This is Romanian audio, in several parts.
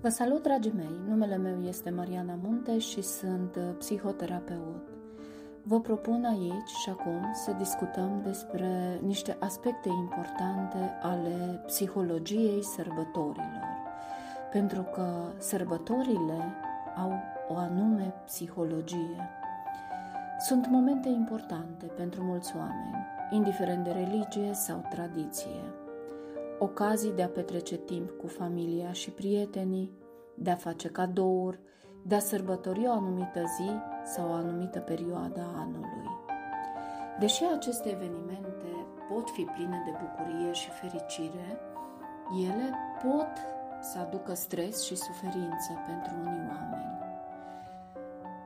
Vă salut, dragii mei! Numele meu este Mariana Munte și sunt uh, psihoterapeut. Vă propun aici și acum să discutăm despre niște aspecte importante ale psihologiei sărbătorilor. Pentru că sărbătorile au o anume psihologie. Sunt momente importante pentru mulți oameni, indiferent de religie sau tradiție ocazii de a petrece timp cu familia și prietenii, de a face cadouri, de a sărbători o anumită zi sau o anumită perioadă a anului. Deși aceste evenimente pot fi pline de bucurie și fericire, ele pot să aducă stres și suferință pentru unii oameni.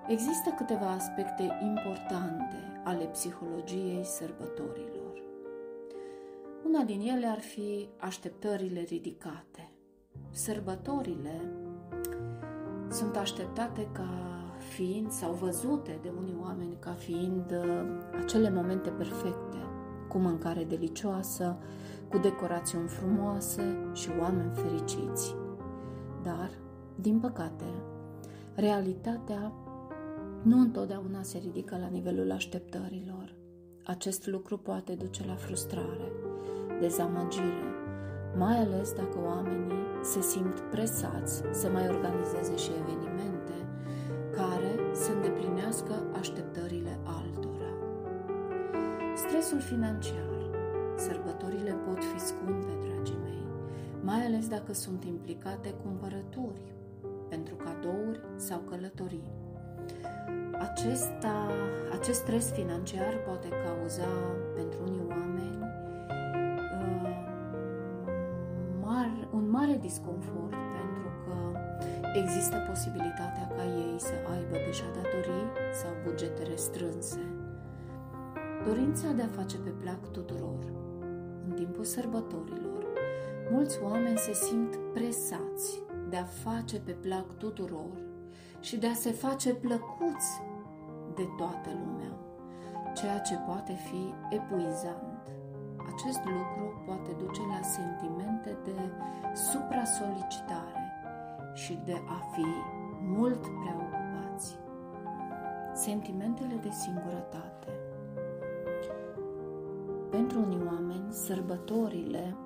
Există câteva aspecte importante ale psihologiei sărbătorilor. Una din ele ar fi așteptările ridicate. Sărbătorile sunt așteptate ca fiind sau văzute de unii oameni ca fiind uh, acele momente perfecte, cu mâncare delicioasă, cu decorațiuni frumoase și oameni fericiți. Dar, din păcate, realitatea nu întotdeauna se ridică la nivelul așteptărilor. Acest lucru poate duce la frustrare dezamăgire, mai ales dacă oamenii se simt presați să mai organizeze și evenimente care să îndeplinească așteptările altora. Stresul financiar. Sărbătorile pot fi scumpe, dragii mei, mai ales dacă sunt implicate cumpărături pentru cadouri sau călătorii. Acesta, acest stres financiar poate cauza pentru unii disconfort pentru că există posibilitatea ca ei să aibă deja datorii sau bugete restrânse. Dorința de a face pe plac tuturor în timpul sărbătorilor, mulți oameni se simt presați de a face pe plac tuturor și de a se face plăcuți de toată lumea, ceea ce poate fi epuizant. Acest lucru poate duce la sentimente de supra-solicitare și de a fi mult prea ocupați. Sentimentele de singurătate. Pentru unii oameni, sărbătorile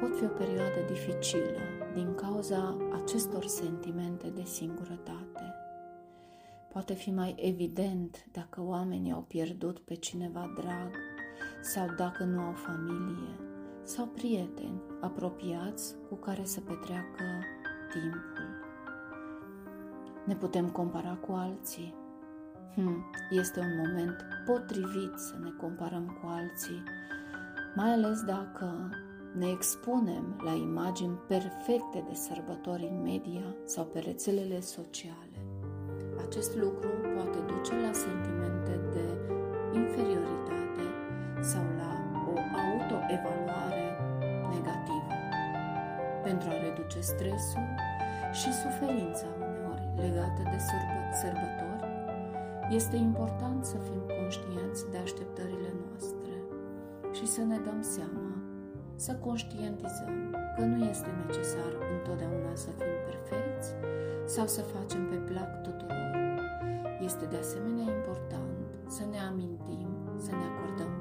pot fi o perioadă dificilă din cauza acestor sentimente de singurătate. Poate fi mai evident dacă oamenii au pierdut pe cineva drag sau dacă nu au familie sau prieteni apropiați cu care să petreacă timpul. Ne putem compara cu alții. Hm, este un moment potrivit să ne comparăm cu alții, mai ales dacă ne expunem la imagini perfecte de sărbători în media sau pe rețelele sociale. Acest lucru poate duce la sentimente de inferioritate sau la o autoevaluare negativă. Pentru a reduce stresul și suferința uneori legată de sărbători, este important să fim conștienți de așteptările noastre și să ne dăm seama, să conștientizăm că nu este necesar întotdeauna să fim perfecți sau să facem pe plac tuturor. Este de asemenea important să ne amintim, să ne acordăm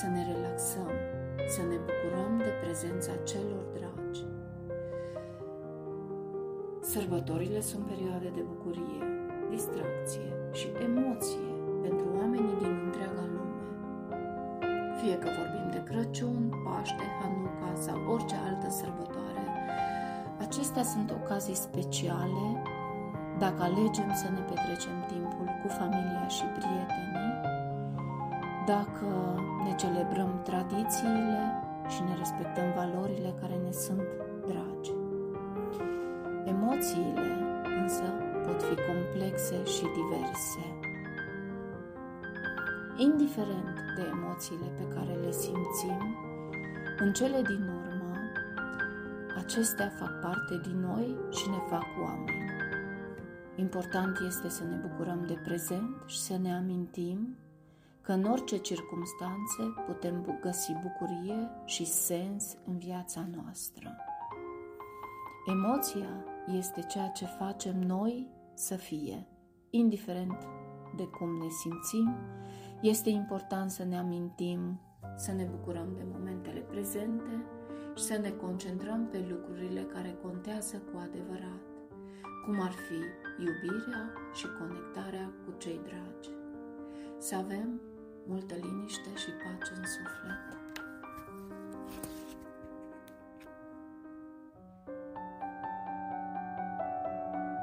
să ne relaxăm, să ne bucurăm de prezența celor dragi. Sărbătorile sunt perioade de bucurie, distracție și emoție pentru oamenii din întreaga lume. Fie că vorbim de Crăciun, Paște, Hanuca sau orice altă sărbătoare, acestea sunt ocazii speciale dacă alegem să ne petrecem timpul cu familia și prietenii dacă ne celebrăm tradițiile și ne respectăm valorile care ne sunt dragi. Emoțiile însă pot fi complexe și diverse. Indiferent de emoțiile pe care le simțim, în cele din urmă, acestea fac parte din noi și ne fac oameni. Important este să ne bucurăm de prezent și să ne amintim că în orice circunstanțe putem găsi bucurie și sens în viața noastră. Emoția este ceea ce facem noi să fie, indiferent de cum ne simțim. Este important să ne amintim, să ne bucurăm de momentele prezente și să ne concentrăm pe lucrurile care contează cu adevărat, cum ar fi iubirea și conectarea cu cei dragi. Să avem multă liniște și pace în suflet.